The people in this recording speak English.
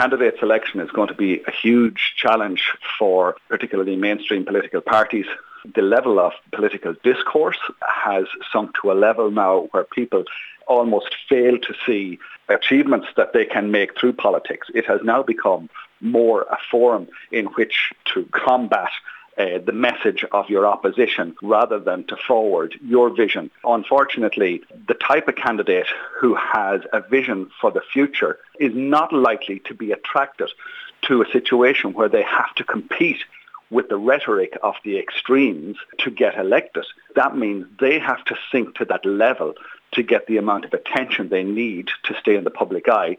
candidate selection is going to be a huge challenge for particularly mainstream political parties. The level of political discourse has sunk to a level now where people almost fail to see achievements that they can make through politics. It has now become more a forum in which to combat uh, the message of your opposition rather than to forward your vision. Unfortunately, the type of candidate who has a vision for the future is not likely to be attracted to a situation where they have to compete with the rhetoric of the extremes to get elected. That means they have to sink to that level to get the amount of attention they need to stay in the public eye.